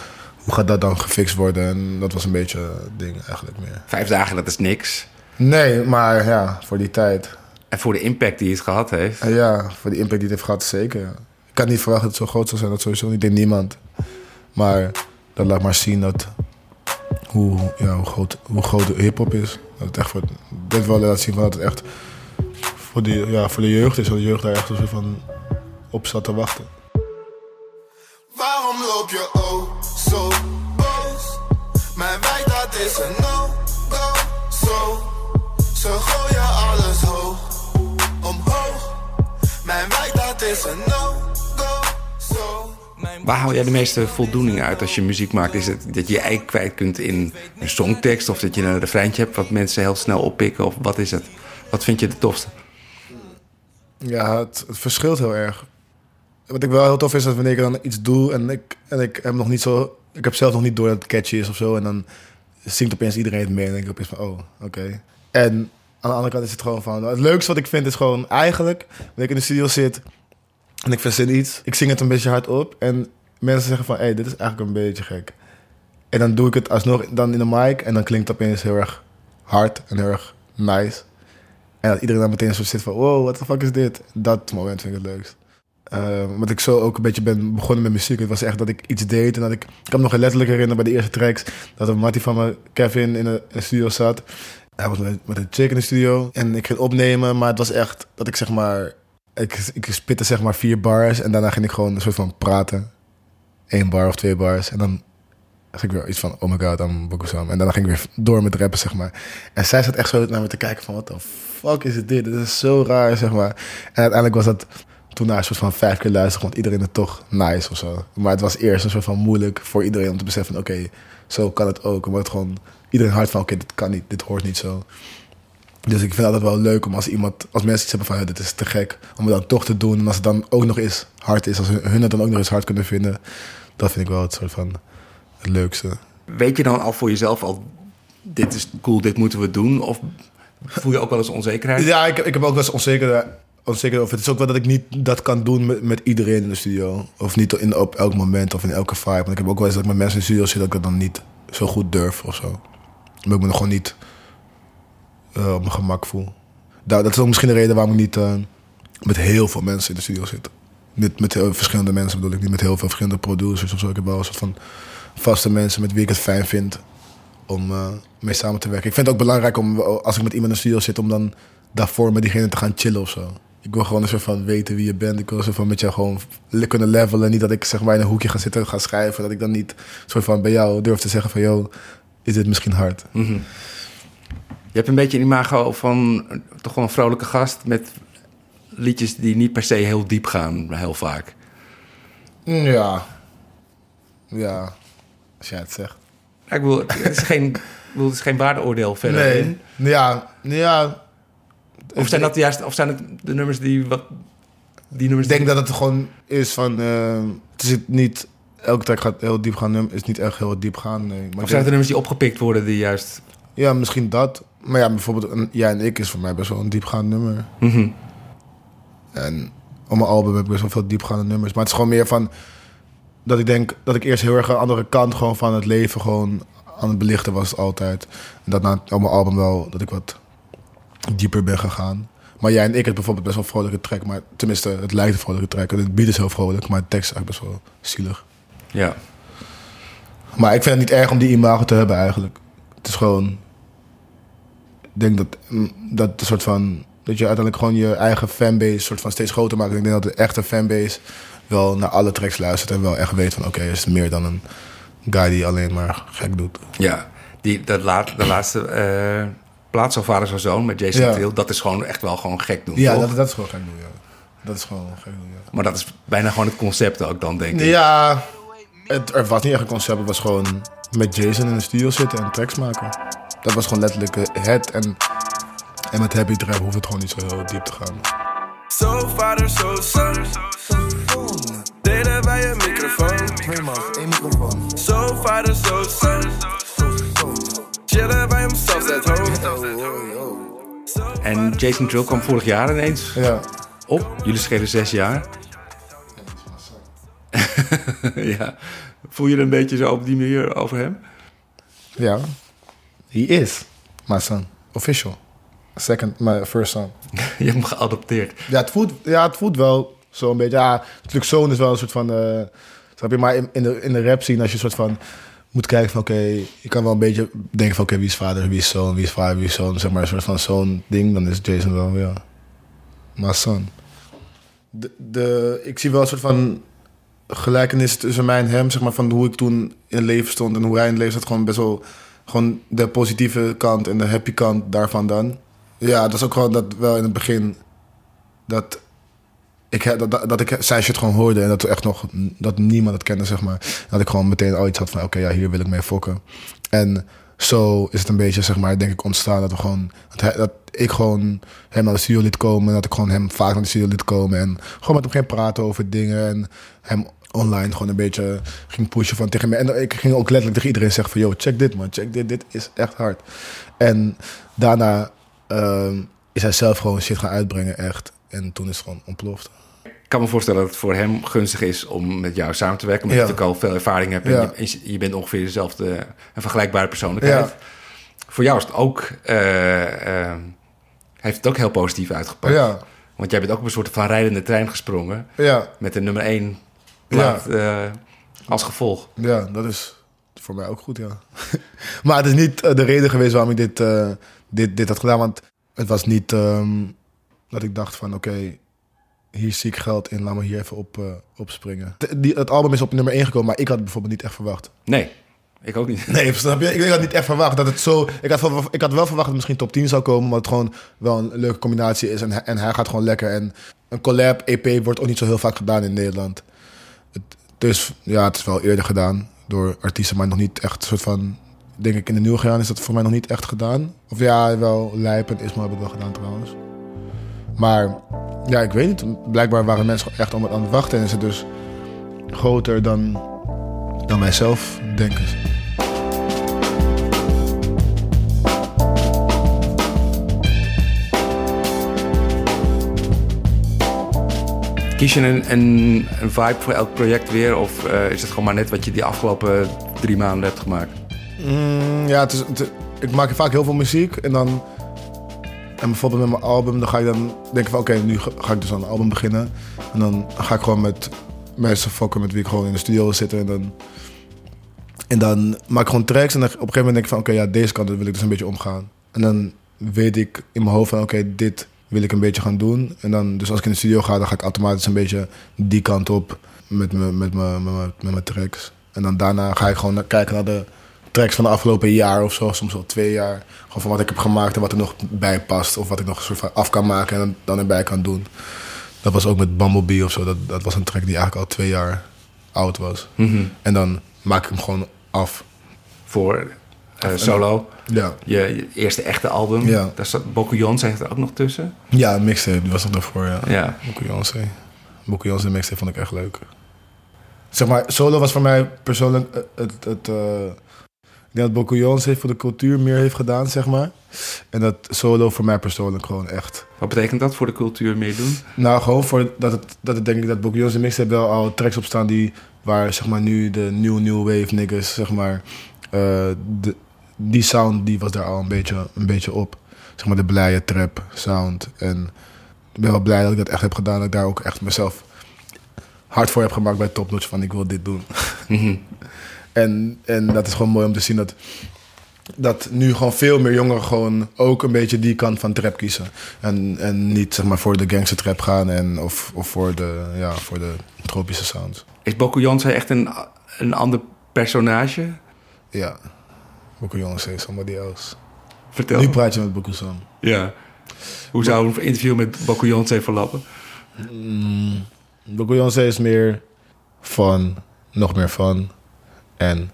Speaker 4: hoe gaat dat dan gefixt worden? En dat was een beetje het ding eigenlijk meer.
Speaker 2: Vijf dagen, dat is niks.
Speaker 4: Nee, maar ja, voor die tijd.
Speaker 2: En voor de impact die het gehad heeft.
Speaker 4: Ja, voor die impact die het heeft gehad, zeker. Ik had niet verwacht dat het zo groot zou zijn. Dat sowieso niet. Ik denk niemand. Maar dat laat maar zien dat hoe, ja, hoe, groot, hoe groot de hip-hop is. Dat het echt voor, dit wel laat zien van dat het echt voor, die, ja, voor de jeugd is. Dat de jeugd daar echt soort van op zat te wachten.
Speaker 1: Waarom loop je oh zo boos? Mijn wijk dat is een no-go zo. Ze gooien alles hoog, omhoog. Mijn wijk dat is een no-go zo.
Speaker 2: Waar haal jij de meeste voldoening uit als je muziek maakt? Is het dat je je ei kwijt kunt in een songtekst? Of dat je een refreintje hebt wat mensen heel snel oppikken? Of wat is het? Wat vind je de tofste?
Speaker 4: Ja, het, het verschilt heel erg. Wat ik wel heel tof is, dat wanneer ik dan iets doe en ik, en ik heb nog niet zo... Ik heb zelf nog niet door dat het catchy is of zo. En dan zingt opeens iedereen het mee en denk ik opeens van, oh, oké. En aan de andere kant is het gewoon van... Het leukste wat ik vind is gewoon eigenlijk... Wanneer ik in de studio zit en ik verzin iets. Ik zing het een beetje hard op en mensen zeggen van... Hé, hey, dit is eigenlijk een beetje gek. En dan doe ik het alsnog dan in de mic en dan klinkt het opeens heel erg hard en heel erg nice. En dat iedereen dan meteen zo zit van, wow, what the fuck is dit? Dat moment vind ik het leukst. Uh, omdat ik zo ook een beetje ben begonnen met muziek. Het was echt dat ik iets deed en dat ik... Ik kan me nog letterlijk herinneren bij de eerste tracks... dat er Marty van me, Kevin, in de, de studio zat. Hij was met, met een chick in de studio. En ik ging opnemen, maar het was echt dat ik zeg maar... Ik, ik spitte zeg maar vier bars en daarna ging ik gewoon een soort van praten. Eén bar of twee bars. En dan ging ik weer iets van, oh my god, I'm Bokusam. En daarna ging ik weer door met rappen, zeg maar. En zij zat echt zo naar me te kijken van, what the fuck is dit? Dit is zo raar, zeg maar. En uiteindelijk was dat toen na een soort van vijf keer luisteren, vond iedereen het toch nice of zo. Maar het was eerst een soort van moeilijk voor iedereen om te beseffen, oké, zo kan het ook. Omdat het gewoon iedereen hard van, oké, dit kan niet, dit hoort niet zo. Dus ik vind het altijd wel leuk om als iemand, als mensen iets hebben van, dit is te gek, om het dan toch te doen. En als het dan ook nog eens hard is, als hun het dan ook nog eens hard kunnen vinden, dat vind ik wel het soort van het leukste.
Speaker 2: Weet je dan al voor jezelf al, dit is cool, dit moeten we doen? Of voel je ook wel eens onzekerheid?
Speaker 4: Ja, ik, ik heb ook wel eens onzekerheid onzeker over. Het is ook wel dat ik niet dat kan doen met, met iedereen in de studio. Of niet in, op elk moment of in elke vibe. Want ik heb ook wel eens dat ik met mensen in de studio zit... dat ik dat dan niet zo goed durf of zo. Omdat ik me nog gewoon niet uh, op mijn gemak voel. Dat, dat is ook misschien de reden waarom ik niet uh, met heel veel mensen in de studio zit. Met, met heel verschillende mensen bedoel ik. Niet met heel veel verschillende producers of zo. Ik heb wel een soort van vaste mensen met wie ik het fijn vind... om uh, mee samen te werken. Ik vind het ook belangrijk om, als ik met iemand in de studio zit... om dan daarvoor met diegene te gaan chillen of zo. Ik wil gewoon een soort van weten wie je bent. Ik wil een soort van met jou gewoon kunnen levelen. Niet dat ik zeg maar in een hoekje ga zitten en ga schrijven. Dat ik dan niet soort van bij jou durf te zeggen van... joh, is dit misschien hard?
Speaker 2: Mm -hmm. Je hebt een beetje een imago van toch gewoon een vrolijke gast... met liedjes die niet per se heel diep gaan, heel vaak.
Speaker 4: Ja. Ja, als jij het zegt.
Speaker 2: Ja, ik bedoel, het is geen bedoel, het is geen waardeoordeel verder
Speaker 4: Nee.
Speaker 2: in.
Speaker 4: Ja, ja.
Speaker 2: Of zijn dat juist, of zijn het de nummers die wat... Die nummers
Speaker 4: Ik denk dat het gewoon is van... eh, het is niet... Elke track gaat heel diep gaan. nummer is niet echt heel diep gaan, nee. Maar
Speaker 2: Of zijn het de nummers die opgepikt worden die juist...
Speaker 4: Ja, misschien dat. Maar ja, bijvoorbeeld een Jij en Ik is voor mij best wel een diepgaand nummer.
Speaker 2: Mhm.
Speaker 4: En op mijn album heb ik best wel veel diepgaande nummers. Maar het is gewoon meer van... Dat ik denk dat ik eerst heel erg aan de andere kant gewoon van het leven gewoon aan het belichten was altijd. En dat na op mijn album wel, dat ik wat dieper ben gegaan. Maar Jij en Ik is bijvoorbeeld best wel een vrolijke track. Maar tenminste, het lijkt een vrolijke track. Het beat is heel vrolijk, maar de tekst is eigenlijk best wel zielig.
Speaker 2: Ja.
Speaker 4: Maar ik vind het niet erg om die imago te hebben eigenlijk. Het is gewoon... Ik denk dat, mm, dat soort van... Dat je uiteindelijk gewoon je eigen fanbase soort van steeds groter maakt. Ik denk dat de echte fanbase wel naar alle tracks luistert. En wel echt weet van oké, er is meer dan een guy die alleen maar gek doet.
Speaker 2: Ja. Die, dat laat, de laatste eh plaats zo vader zo zoon met Jason
Speaker 4: Ja.
Speaker 2: Dat is gewoon echt wel gewoon gek doen,
Speaker 4: Ja,
Speaker 2: toch?
Speaker 4: dat, dat is gewoon gek doen, ja. Dat is gewoon gek doen, ja.
Speaker 2: Maar dat is bijna gewoon het concept ook dan, denk ik.
Speaker 4: Ja, het, er was niet echt een concept. Het was gewoon met Jason in de studio zitten en tracks maken. Dat was gewoon letterlijk eh, het. En, en met Happy Trap hoeft het gewoon niet zo heel diep te gaan.
Speaker 5: Zo vader, zo son. Delen wij een microfoon.
Speaker 4: één microfoon.
Speaker 5: Zo vader, zo son. Chillen bij hem zelfs at home.
Speaker 2: En Jason Trill kwam vorig jaar ineens
Speaker 4: Ja.
Speaker 2: op. Jullie schelen zes jaar. ja. Voel je er een beetje zo op die manier over hem?
Speaker 4: Ja. He is my son. Official. Second, my first son.
Speaker 2: je hebt hem geadopteerd.
Speaker 4: Ja, het voelt, ja, het voelt wel zo een beetje. Ja, natuurlijk zoon is wel een soort van... eh snap je? Maar in, in, de, in de rap scene, als je een soort van... Moet kijken van, oké, je kan wel een beetje denken van... Oké, wie is vader, wie is zoon, wie is vader, wie is zoon. Zeg maar een soort van zo'n ding. Dan is Jason wel, ja. Son. De, de, ik zie wel een soort van gelijkenis tussen mij en hem. Zeg maar van hoe ik toen in het leven stond en hoe hij in het leven zat. Gewoon best wel... Gewoon de positieve kant en de happy kant daarvan dan. Ja, dat is ook gewoon dat wel in het begin... Dat ik, dat, dat, dat ik zijn shit gewoon hoorde en dat echt nog dat niemand het kende, zeg maar. Dat ik gewoon meteen al iets had van, oké, ja, hier wil ik mee fokken. En zo is het een beetje, zeg maar, denk ik, ontstaan dat we gewoon, dat, ik gewoon hem naar de studio liet komen, dat ik gewoon hem vaak naar de studio liet komen en gewoon met hem ging praten over dingen en hem online gewoon een beetje ging pushen van tegen me. En ik ging ook letterlijk tegen iedereen zeggen van, yo, check dit man, check dit, dit is echt hard. En daarna ehm, is hij zelf gewoon shit gaan uitbrengen, echt. En toen is het gewoon ontploft.
Speaker 2: Kan me voorstellen dat het voor hem gunstig is om met jou samen te werken. Omdat
Speaker 4: Ja.
Speaker 2: je natuurlijk al veel ervaring hebt. En
Speaker 4: Ja.
Speaker 2: je, en je- bent ongeveer dezelfde, een vergelijkbare persoonlijkheid.
Speaker 4: Ja.
Speaker 2: Voor jou is het ook, eh, eh, heeft het ook heel positief uitgepakt.
Speaker 4: Ja,
Speaker 2: Want jij bent ook op een soort van rijdende trein gesprongen.
Speaker 4: ja,
Speaker 2: Met de nummer 1 plaat eh, als gevolg.
Speaker 4: ja, dat is voor mij ook goed, ja. maar het is niet de reden geweest waarom ik dit, dit, dit had gedaan. Want het was niet ehm, dat ik dacht van, oké, hier zie ik geld in, laat me hier even op, eh, opspringen. D- Die, het album is op nummer 1 gekomen, maar ik had het bijvoorbeeld niet echt verwacht.
Speaker 2: Nee, ik ook niet.
Speaker 4: Nee, snap je? Ik had niet echt verwacht dat het zo... Ik had, wel- ik had wel verwacht dat het misschien top 10 zou komen... omdat het gewoon wel een leuke combinatie is. En, hij- en hij gaat gewoon lekker. En een collab EP wordt ook niet zo heel vaak gedaan in Nederland. Het, dus ja, het is wel eerder gedaan door artiesten... maar nog niet echt soort van... Denk ik, in de nieuwe gegaan is dat voor mij nog niet echt gedaan. Of ja, wel Lijp en Isma hebben het wel gedaan trouwens. Maar ja, ik weet niet. Blijkbaar waren mensen echt om het aan het wachten... en is het dus groter dan, dan wij zelf denken.
Speaker 2: Kies je een, een, een vibe voor elk project weer? Of eh, is het gewoon maar net wat je die afgelopen drie maanden hebt gemaakt?
Speaker 4: Mm, ja, het is, het- ik maak vaak heel veel muziek en dan... En bijvoorbeeld met mijn album, dan ga ik dan denken van... Oké, nu ga ik dus aan een album beginnen. En dan ga ik gewoon met mensen fokken met wie ik gewoon in de studio wil zitten. En dan, en dan maak ik gewoon tracks. En dan op een gegeven moment denk ik van... Oké, ja, deze kant wil ik dus een beetje omgaan. En dan weet ik in mijn hoofd van... Oké, dit wil ik een beetje gaan doen. En dan, dus als ik in de studio ga, dan ga ik automatisch een beetje die kant op. Met mijn met mijn- met met tracks. En dan daarna ga ik gewoon kijken naar de tracks van de afgelopen jaar of zo, soms wel twee jaar. Gewoon van wat ik heb gemaakt en wat er nog bij past. Of wat ik nog een soort van af kan maken en dan, erbij kan doen. Dat was ook met Bumblebee of zo. Dat, dat was een track die eigenlijk al twee jaar oud was. En dan maak ik hem gewoon af.
Speaker 2: Voor eh, solo.
Speaker 4: Ja,
Speaker 2: Je, je eerste echte album.
Speaker 4: Ja.
Speaker 2: Daar zat Bokuyon zegt er ook nog tussen.
Speaker 4: ja mixtape, die was nog daarvoor, ja.
Speaker 2: Ja.
Speaker 4: Boku. Boku Beyoncé mixtape vond ik echt leuk. Zeg maar, solo was voor mij persoonlijk het... het eh, ik denk dat Boku Beyoncé voor de cultuur meer heeft gedaan, zeg maar. En dat solo voor mij persoonlijk gewoon echt...
Speaker 2: Wat betekent dat voor de cultuur meer doen?
Speaker 4: Nou, gewoon voor dat het, dat het denk ik dat Boku Beyoncé mixtape wel al tracks op staan die... Waar zeg maar nu de new new wave niggas, zeg maar... eh, de, die sound die was daar al een beetje, een beetje op. Zeg maar de blije trap sound. En ik ben wel blij dat ik dat echt heb gedaan. Dat ik daar ook echt mezelf hard voor heb gemaakt bij Top Notch. Van ik wil dit doen.
Speaker 2: Mhm.
Speaker 4: En, en dat is gewoon mooi om te zien dat, dat nu gewoon veel meer jongeren gewoon ook een beetje die kant van trap kiezen. En, en niet zeg maar voor de gangster trap gaan en, of, of voor, de, ja, voor de tropische sounds.
Speaker 2: Is Bokuyon echt een, een ander personage?
Speaker 4: Ja. Boku jongens say somebody else.
Speaker 2: Vertel.
Speaker 4: Nu praat je met Boku Sam.
Speaker 2: Ja. Hoe zou een interview met Bokuyon verlopen?
Speaker 4: Mm, Boku Beyoncé is meer fun, nog meer fun. En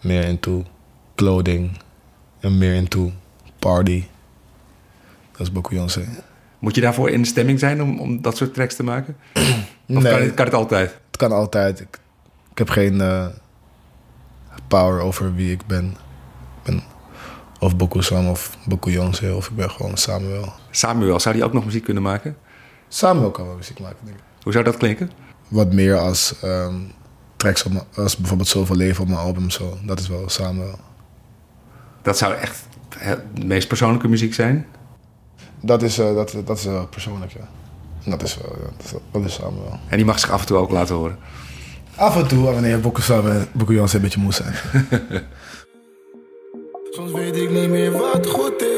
Speaker 4: meer into clothing. En meer into party. Dat is Boku Beyoncé.
Speaker 2: Moet je daarvoor in de stemming zijn om, om dat soort tracks te maken? Of
Speaker 4: Nee,
Speaker 2: kan, het, kan het altijd?
Speaker 4: het kan altijd. Ik, ik heb geen eh, power over wie ik ben. Ik ben of Boku Sam of Boku Beyoncé. Of ik ben gewoon Samuel.
Speaker 2: Samuel, zou die ook nog muziek kunnen maken?
Speaker 4: Samuel kan wel muziek maken, denk ik.
Speaker 2: Hoe zou dat klinken?
Speaker 4: Wat meer als ehm, tracks op mijn- als bijvoorbeeld Zoveel Leven op mijn album. Zo. Dat is wel Samuel.
Speaker 2: Dat zou echt de meest persoonlijke muziek zijn.
Speaker 4: Dat is, eh, dat, dat is wel persoonlijk, ja. Dat is wel, ja, dat is, dat is samen wel.
Speaker 2: En die mag zich af en toe ook laten horen.
Speaker 4: Af en toe, wanneer samen Beyoncé een beetje moe zijn.
Speaker 1: Soms weet ik niet meer wat goed is,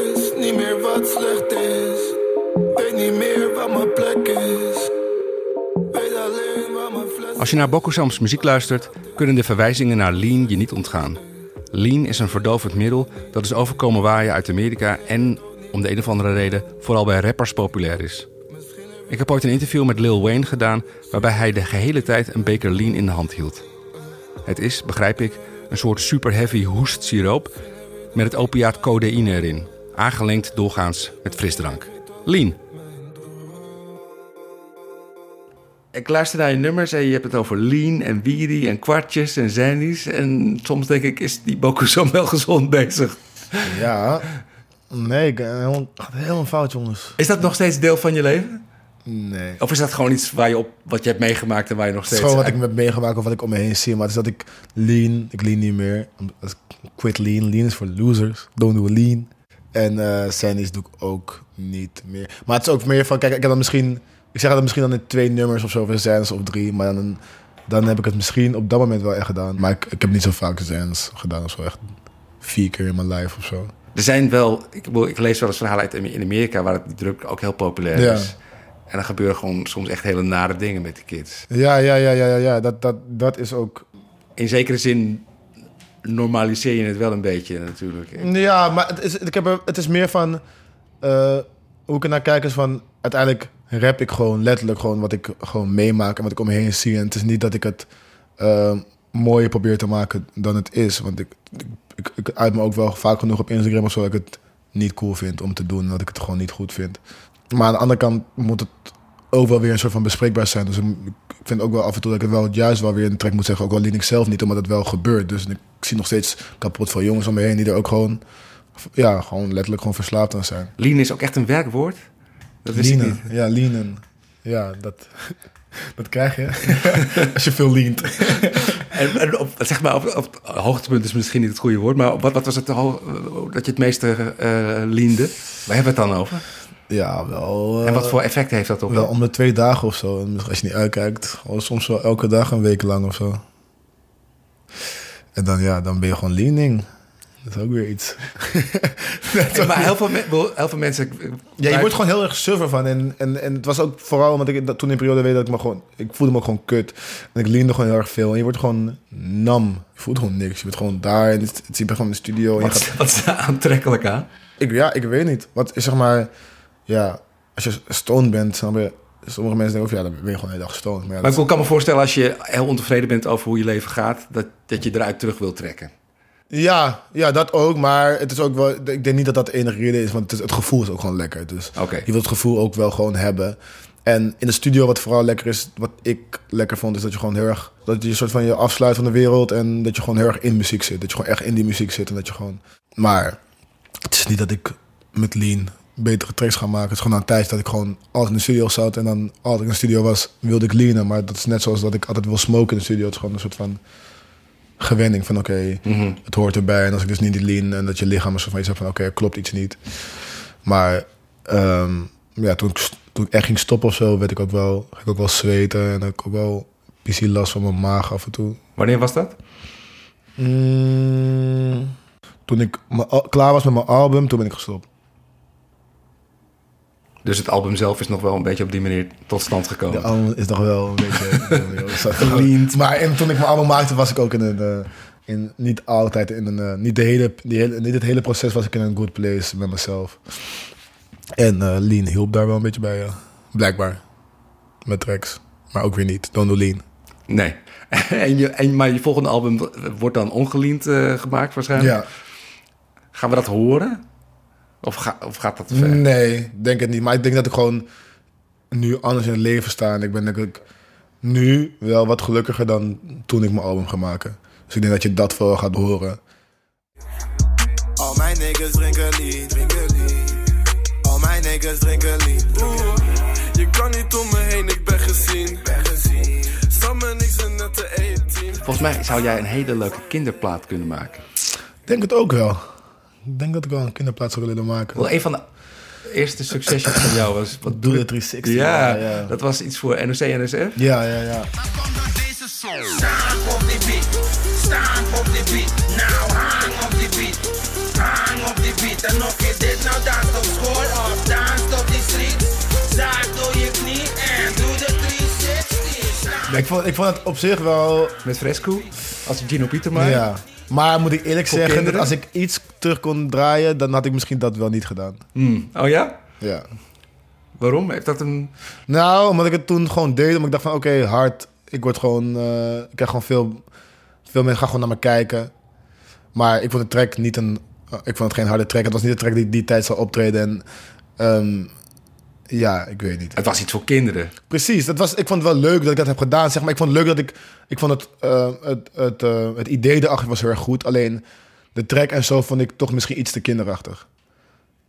Speaker 2: Als je naar Bokusams muziek luistert, kunnen de verwijzingen naar lean je niet ontgaan. Lean is een verdovend middel dat is overkomen waaien uit Amerika en, om de een of andere reden, vooral bij rappers populair is. Ik heb ooit een interview met Lil Wayne gedaan waarbij hij de gehele tijd een beker lean in de hand hield. Het is, begrijp ik, een soort super heavy hoestsiroop met het opiaat codeïne erin, aangelengd doorgaans met frisdrank. Lean. Ik luister naar je nummers en je hebt het over lean en wiri en kwartjes en zandies. En soms denk ik, is die Bokusam wel gezond bezig?
Speaker 4: ja. Nee, ik, eh, helemaal, helemaal fout, jongens.
Speaker 2: Is dat nog steeds deel van je leven?
Speaker 4: Nee.
Speaker 2: Of is dat gewoon iets waar je op, wat je hebt meegemaakt en waar je nog
Speaker 4: Het is
Speaker 2: steeds...
Speaker 4: gewoon wat ik heb meegemaakt of wat ik om me heen zie. Maar het is dat ik lean, ik lean niet meer. Quit lean. Lean is voor losers. Don't do lean. En Sandy's doe ik ook niet meer. Maar het is ook meer van, kijk, ik heb dan misschien... Ik zeg dat misschien dan in twee nummers of zo, of Zans of drie. Maar dan, dan heb ik het misschien op dat moment wel echt gedaan. Maar ik, ik heb niet zo vaak Zans gedaan of zo. Echt vier keer in mijn life of zo.
Speaker 2: Er zijn wel... Ik, ik lees wel eens verhalen uit in Amerika waar het, die druk ook heel populair
Speaker 4: Ja.
Speaker 2: is. En dan gebeuren gewoon soms echt hele nare dingen met die kids.
Speaker 4: Ja, ja, ja, ja, ja. ja. Dat, dat, dat is ook
Speaker 2: In zekere zin normaliseer je het wel een beetje natuurlijk.
Speaker 4: Ja, maar het is, ik heb het is meer van... eh, hoe ik er naar kijk is van... Uiteindelijk rap ik gewoon letterlijk gewoon wat ik gewoon meemaak... en wat ik om me heen zie. En het is niet dat ik het eh, mooier probeer te maken dan het is. Want ik, ik, ik, uit me ook wel vaak genoeg op Instagram of zo... dat ik het niet cool vind om te doen... en dat ik het gewoon niet goed vind. Maar aan de andere kant moet het ook wel weer een soort van bespreekbaar zijn. Dus ik vind ook wel af en toe dat ik het wel juist wel weer in de track moet zeggen. Ook al lien ik zelf niet, omdat het wel gebeurt. Dus ik zie nog steeds kapot veel jongens om me heen die er ook gewoon, ja, gewoon letterlijk gewoon verslaafd aan zijn.
Speaker 2: Lean is ook echt een werkwoord. Dat wist ik
Speaker 4: Leanen.
Speaker 2: niet.
Speaker 4: Ja, leanen. Ja, dat, dat krijg je als je veel leant.
Speaker 2: En, en op, zeg maar, op, op hoogtepunt is misschien niet het goede woord, maar wat, wat was het dat je het meeste eh leende? Waar hebben we het dan over?
Speaker 4: Ja, wel. eh,
Speaker 2: En wat voor effect heeft dat op?
Speaker 4: Wel om de twee dagen of zo. En als je niet uitkijkt, soms wel elke dag een week lang of zo. En dan, ja, dan ben je gewoon leaning. Dat is ook weer iets.
Speaker 2: Ja, maar heel veel, me- heel veel mensen...
Speaker 4: Ja, je wordt gewoon heel erg suffer van. En, en, en het was ook vooral omdat ik dat toen in periode weet dat ik me gewoon... Ik voelde me ook gewoon kut. En ik leende gewoon heel erg veel. En je wordt gewoon nam. Je voelt gewoon niks. Je bent gewoon daar. En het, het, je bent gewoon in de studio. En
Speaker 2: Wat,
Speaker 4: gaat,
Speaker 2: wat is daar aantrekkelijk aan?
Speaker 4: ik, ja, ik weet niet. Wat is zeg maar... Ja, als je stoned bent, dan ben je... Sommige mensen denken, of ja, dan ben je gewoon de hele dag stoned. Maar ja,
Speaker 2: Maar
Speaker 4: dat-
Speaker 2: ik kan me voorstellen als je heel ontevreden bent over hoe je leven gaat, dat, dat je eruit terug wilt trekken.
Speaker 4: Ja, ja, dat ook. Maar het is ook wel. Ik denk niet dat dat de enige reden is, want het, is, het gevoel is ook gewoon lekker. Dus je wilt het gevoel ook wel gewoon hebben. En in de studio, wat vooral lekker is, wat ik lekker vond, is dat je gewoon heel erg. Dat je een soort van je afsluit van de wereld. En dat je gewoon heel erg in muziek zit. Dat je gewoon echt in die muziek zit. En dat je gewoon. Maar het is niet dat ik met Lean betere tracks ga maken. Het is gewoon aan een tijd dat ik gewoon altijd in de studio zat. En dan als ik in de studio was, wilde ik leanen. Maar dat is net zoals dat ik altijd wil smoken in de studio. Het is gewoon een soort van gewenning van oké, het hoort erbij. En als ik dus niet die lean en dat je lichaam een soort van je zegt van oké, klopt iets niet. Maar ehm, ja, toen ik, toen ik echt ging stoppen of zo, werd ik ook wel, ging ik ook wel zweten. En had ik ook wel PC last van mijn maag af en toe.
Speaker 2: Wanneer was dat?
Speaker 4: Mm, toen ik klaar was met mijn album, toen ben ik gestopt.
Speaker 2: Dus het album zelf is nog wel een beetje op die manier tot stand gekomen.
Speaker 4: De album is nog wel een beetje geleend. Maar en toen ik mijn album maakte, was ik ook in een. eh, in, niet altijd in een. eh, niet, de hele, die hele, niet het hele proces was ik in een good place met mezelf. En eh Lean hielp daar wel een beetje bij. Blijkbaar. Met tracks. Maar ook weer niet. Don't do Lean.
Speaker 2: Nee. en je, en, maar je volgende album wordt dan ongeleend eh, gemaakt waarschijnlijk.
Speaker 4: Ja.
Speaker 2: Gaan we dat horen? Of, ga, of gaat dat te ver?
Speaker 4: Nee, denk het niet. Maar ik denk dat ik gewoon nu anders in het leven sta. En ik ben denk ik nu wel wat gelukkiger dan toen ik mijn album ga maken. Dus ik denk dat je dat wel gaat horen.
Speaker 1: Al mijn niggas drinken lean, drinken lean. Al mijn niggas drinken.
Speaker 5: Oeh, je kan niet om me heen, ik ben gezien.
Speaker 1: Ben gezien.
Speaker 5: Samen niks en net de E-team.
Speaker 2: Volgens mij zou jij een hele leuke kinderplaat kunnen maken.
Speaker 4: Ik denk het ook wel. Ik denk dat ik wel een kinderplaats zou willen maken.
Speaker 2: Wel, een van de eerste succesjes van jou was... Wat
Speaker 4: Doe de 360.
Speaker 2: Ja,
Speaker 4: ja, ja.
Speaker 2: dat was iets voor NOC NSF.
Speaker 4: Ja, ja, ja.
Speaker 6: Staan op die beat, staan op die beat. Nou hang op die beat, hang op die beat. En nog je dit nou dans op school of dans op die street. Zaak door je knie en doe de 360. Staan
Speaker 4: Ik vond, ik vond het op zich wel...
Speaker 2: Met Fresco. Als Gino Pieterma.
Speaker 4: Ja. Maar moet ik eerlijk
Speaker 2: Voor
Speaker 4: zeggen,
Speaker 2: kinderen?
Speaker 4: dat als ik iets terug kon draaien, dan had ik misschien dat wel niet gedaan.
Speaker 2: Hmm. Oh ja?
Speaker 4: Ja.
Speaker 2: Waarom? Heeft dat een...
Speaker 4: Nou, omdat ik het toen gewoon deed. Omdat ik dacht van, oké, hard. Ik word gewoon... eh, ik krijg gewoon veel... Veel mensen gaan gewoon naar me kijken. Maar ik vond de track niet een... eh, ik vond het geen harde track. Het was niet de track die die tijd zou optreden. En ehm, ja, ik weet niet.
Speaker 2: Het was iets voor kinderen.
Speaker 4: Precies, dat was, ik vond het wel leuk dat ik dat heb gedaan. Zeg maar. Ik vond het leuk dat ik... Ik vond het, eh, het, het, eh, het idee erachter was heel erg goed. Alleen de track en zo vond ik toch misschien iets te kinderachtig.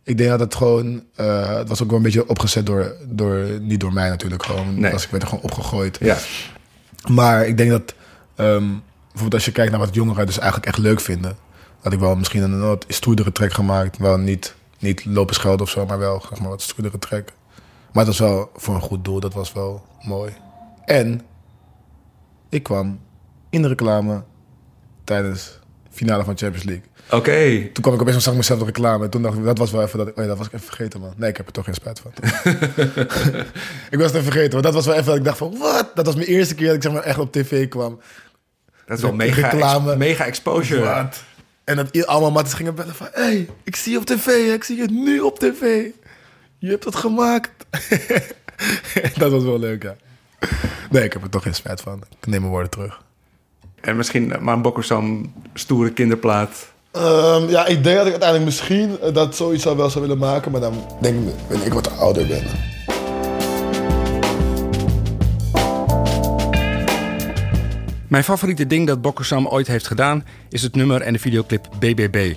Speaker 4: Ik denk dat het gewoon... eh, het was ook wel een beetje opgezet door... door niet door mij natuurlijk gewoon.
Speaker 2: Nee.
Speaker 4: Was, ik werd er gewoon opgegooid.
Speaker 2: Ja.
Speaker 4: Maar ik denk dat... ehm, bijvoorbeeld als je kijkt naar wat jongeren dus eigenlijk echt leuk vinden... dat ik wel misschien een wat stoerdere track gemaakt. Wel niet, niet lopen schelden of zo, maar wel zeg maar, wat stoerdere track. Maar het was wel voor een goed doel. Dat was wel mooi. En ik kwam in de reclame tijdens de finale van Champions League.
Speaker 2: Oké.
Speaker 4: Toen kwam ik opeens en zag mezelf de reclame. En toen dacht ik, dat was wel even dat ik, oh ja, dat was ik even vergeten, man. Nee, ik heb er toch geen spijt van. ik was het even vergeten, want dat was wel even dat ik dacht van, wat? Dat was mijn eerste keer dat ik zeg maar echt op tv kwam.
Speaker 2: Dat is wel mega,
Speaker 4: reclame.
Speaker 2: ex- mega exposure.
Speaker 4: Wat? En dat allemaal matties gingen bellen van... Hé, hey, ik zie je op tv, ik zie je nu op tv. Je hebt het gemaakt. dat was wel leuk, ja. Nee, ik heb er toch geen spijt van. Ik neem mijn woorden terug.
Speaker 2: En misschien maar een Bokkersam stoere kinderplaat.
Speaker 4: Ehm, ja, ik denk dat ik uiteindelijk misschien eh, dat zoiets zou wel zou willen maken. Maar dan denk ik wanneer ik wat ouder ben.
Speaker 2: Mijn favoriete ding dat Bokkersam ooit heeft gedaan... is het nummer en de videoclip BBB.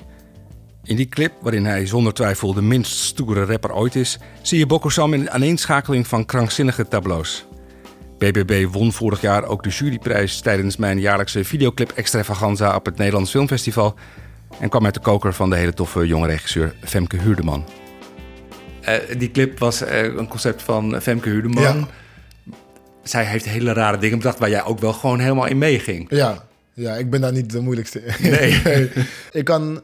Speaker 2: In die clip, waarin hij zonder twijfel de minst stoere rapper ooit is... zie je Bokkersam in een aaneenschakeling van krankzinnige tableaus. BBB won vorig jaar ook de juryprijs tijdens mijn jaarlijkse videoclip extravaganza op het Nederlands Filmfestival... en kwam uit de koker van de hele toffe jonge regisseur Femke Huurdeman. Eh, die clip was eh, een concept van Femke Huurdeman.
Speaker 4: Ja.
Speaker 2: Zij heeft hele rare dingen bedacht waar jij ook wel gewoon helemaal in meeging.
Speaker 4: Ja, ja, ik ben daar niet de moeilijkste in.
Speaker 2: Nee.
Speaker 4: Ik kan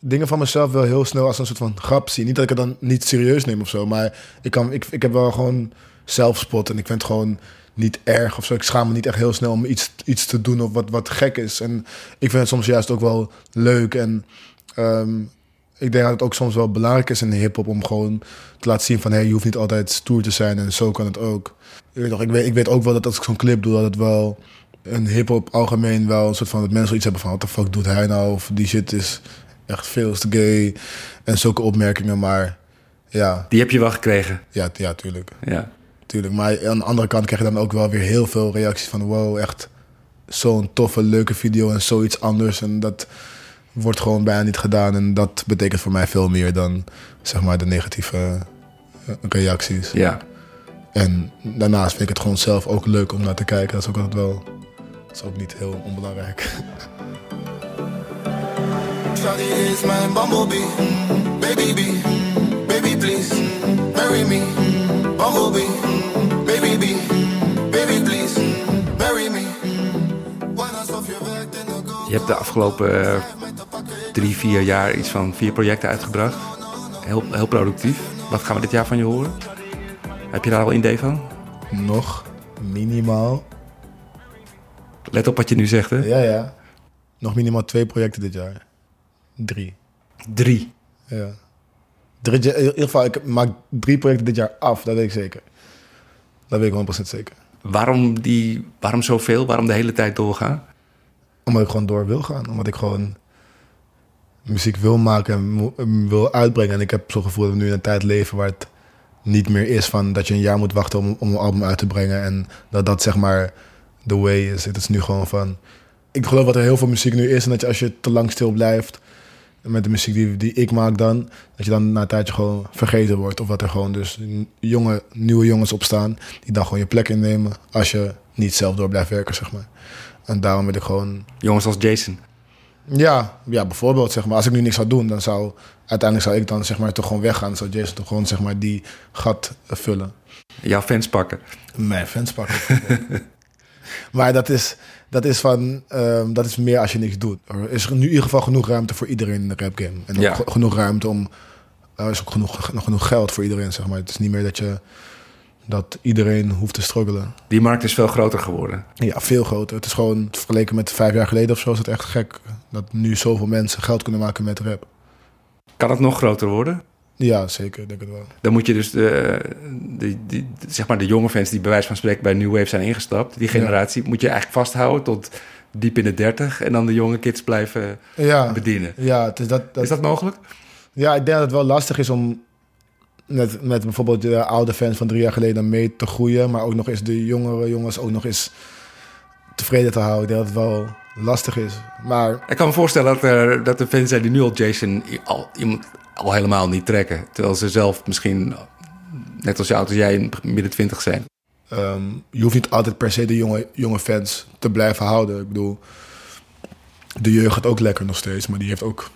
Speaker 4: dingen van mezelf wel heel snel als een soort van grap zien. Niet dat ik het dan niet serieus neem of zo, maar ik, kan, ik, ik heb wel gewoon zelfspot en ik vind het gewoon niet erg of zo. Ik schaam me niet echt heel snel om iets, iets te doen of wat, wat gek is. En ik vind het soms juist ook wel leuk en ehm, ik denk dat het ook soms wel belangrijk is in hip-hop om gewoon te laten zien van hey, je hoeft niet altijd stoer te zijn en zo kan het ook. Ik, weet, ik weet ook wel dat als ik zo'n clip doe, dat het wel in hip-hop algemeen wel een soort van dat mensen iets hebben van wat de fuck doet hij nou? Of die shit is echt veel te gay. En zulke opmerkingen, maar ja,
Speaker 2: Die heb je wel gekregen.
Speaker 4: ja, ja, tuurlijk.
Speaker 2: Ja.
Speaker 4: tuurlijk. Maar aan de andere kant krijg je dan ook wel weer heel veel reacties van wow, echt zo'n toffe, leuke video en zoiets anders. En dat wordt gewoon bijna niet gedaan. En dat betekent voor mij veel meer dan zeg maar de negatieve eh, reacties.
Speaker 2: Ja.
Speaker 4: En daarnaast vind ik het gewoon zelf ook leuk om naar te kijken. Dat is ook altijd wel. Dat is ook niet heel onbelangrijk.
Speaker 1: Shawty is mijn bumblebee, baby bee, baby please, marry me, bumblebee, baby bee, baby please, marry me. Je
Speaker 2: hebt de afgelopen eh, drie, vier jaar iets van vier projecten uitgebracht. Heel, heel productief. Wat gaan we dit jaar van je horen? Heb je daar al een idee van?
Speaker 4: Nog minimaal.
Speaker 2: Let op wat je nu zegt, hè?
Speaker 4: Ja, ja. Nog minimaal twee projecten dit jaar. Drie.
Speaker 2: Drie.
Speaker 4: Ja. Drie, in ieder geval, ik maak drie projecten dit jaar af, dat weet ik zeker. Dat weet ik 100% zeker.
Speaker 2: Waarom, die, waarom zoveel? Waarom de hele tijd doorgaan?
Speaker 4: Omdat ik gewoon door wil gaan. Omdat ik gewoon muziek wil maken en wil uitbrengen. En ik heb zo'n gevoel dat we nu in een tijd leven waar het niet meer is van dat je een jaar moet wachten om, om een album uit te brengen. En dat dat zeg maar the way is. Het is nu gewoon van. Ik geloof dat er heel veel muziek nu is. En dat je als je te lang stil blijft met de muziek die, die ik maak dan, dat je dan na een tijdje gewoon vergeten wordt. Of dat er gewoon dus jonge, nieuwe jongens op staan die dan gewoon je plek innemen als je niet zelf door blijft werken, zeg maar. En daarom wil ik gewoon
Speaker 2: Jongens als Jason.
Speaker 4: ja, ja, bijvoorbeeld zeg maar, als ik nu niks zou doen, dan zou uiteindelijk zou ik dan zeg maar toch gewoon weggaan. Dan zou Jason toch gewoon zeg maar die gat vullen.
Speaker 2: Jouw fans pakken.
Speaker 4: Mijn fans pakken. maar dat is, dat is van, ehm, dat is meer als je niks doet. Er is nu in ieder geval genoeg ruimte voor iedereen in de rap game. En ook
Speaker 2: Ja.
Speaker 4: ge- genoeg ruimte om, er is ook genoeg, nog genoeg geld voor iedereen zeg maar. Het is niet meer dat je, dat iedereen hoeft te struggelen.
Speaker 2: Die markt is veel groter geworden.
Speaker 4: Ja, veel groter. Het is gewoon vergeleken met vijf jaar geleden of zo is het echt gek. Dat nu zoveel mensen geld kunnen maken met rap.
Speaker 2: Kan het nog groter worden?
Speaker 4: Ja, zeker. Denk het wel.
Speaker 2: Dan moet je dus de, zeg maar de jonge fans die bij wijze van spreken bij New Wave zijn ingestapt, die generatie, moet je eigenlijk vasthouden tot diep in de dertig en dan de jonge kids blijven
Speaker 4: Ja,
Speaker 2: bedienen.
Speaker 4: ja, het is dat, dat,
Speaker 2: Is dat mogelijk?
Speaker 4: ja, ik denk dat het wel lastig is om met, met bijvoorbeeld de oude fans van drie jaar geleden mee te groeien, maar ook nog eens de jongere jongens ook nog eens tevreden te houden. Ik denk dat het wel lastig is. Maar
Speaker 2: Ik kan me voorstellen dat er, dat er fans zijn die nu al Jason al, iemand al helemaal niet trekken. Terwijl ze zelf misschien, net als je oud als jij, midden twintig zijn.
Speaker 4: ehm, je hoeft niet altijd per se de jonge, jonge fans te blijven houden. Ik bedoel, de jeugd gaat ook lekker nog steeds, maar die heeft ook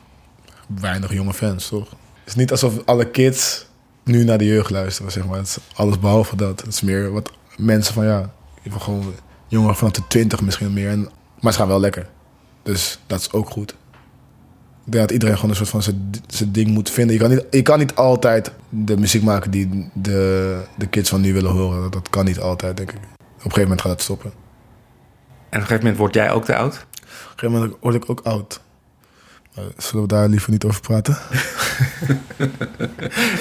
Speaker 4: weinig jonge fans, toch? Het is niet alsof alle kids nu naar de jeugd luisteren, zeg maar. Het is alles behalve dat. Het is meer wat mensen van, ja, gewoon jongeren vanaf de twintig misschien meer. En, maar ze gaan wel lekker. Dus dat is ook goed. Ik denk dat iedereen gewoon een soort van zijn- ding moet vinden. Je kan, niet, je kan niet altijd de muziek maken die de, de kids van nu willen horen. Dat, dat kan niet altijd, denk ik. Op een gegeven moment gaat het stoppen. Op
Speaker 2: En op een gegeven moment word jij ook te oud.
Speaker 4: een gegeven moment word ik ook oud. Maar zullen we daar liever niet over praten?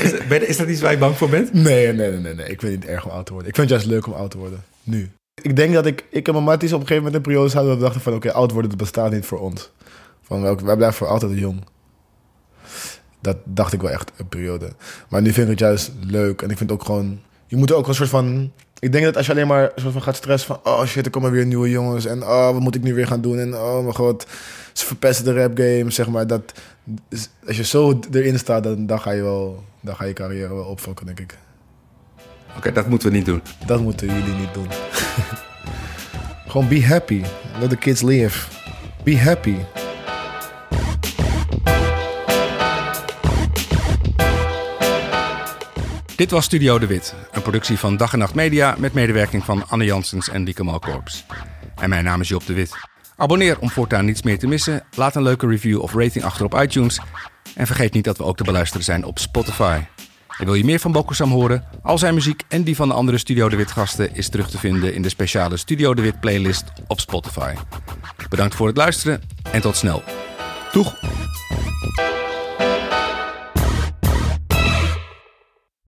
Speaker 2: Is, je- is dat iets waar je bang voor bent?
Speaker 4: Nee, nee, nee, nee, nee. Ik vind het niet erg om oud te worden. Ik vind het juist leuk om oud te worden. Nu. Ik denk dat ik, ik en mijn matties op een gegeven moment een periode hadden dat we dachten van oké, oud worden dat bestaat niet voor ons. Van wij blijven voor altijd jong. Dat dacht ik wel echt een periode. Maar nu vind ik het juist leuk. En ik vind ook gewoon, je moet ook een soort van, ik denk dat als je alleen maar soort van gaat stressen van oh shit, er komen weer nieuwe jongens. En oh, wat moet ik nu weer gaan doen? En oh mijn god, ze verpesten de rap game, zeg maar. Dat, als je zo erin staat, dan, dan ga je wel, dan ga je carrière wel opfokken, denk ik.
Speaker 2: Oké, dat moeten we niet doen.
Speaker 4: Dat moeten jullie niet doen. Gewoon be happy. Let the kids live. Be happy.
Speaker 2: Dit was Studio De Wit, een productie van Dag en Nacht Media met medewerking van Anne Janssens en Lieke Malkorps. En mijn naam is Job De Wit. Abonneer om voortaan niets meer te missen. Laat een leuke review of rating achter op iTunes. En vergeet niet dat we ook te beluisteren zijn op Spotify. En wil je meer van Bokusam horen? Al zijn muziek en die van de andere Studio De Wit gasten is terug te vinden in de speciale Studio De Wit playlist op Spotify. Bedankt voor het luisteren en tot snel. Doeg!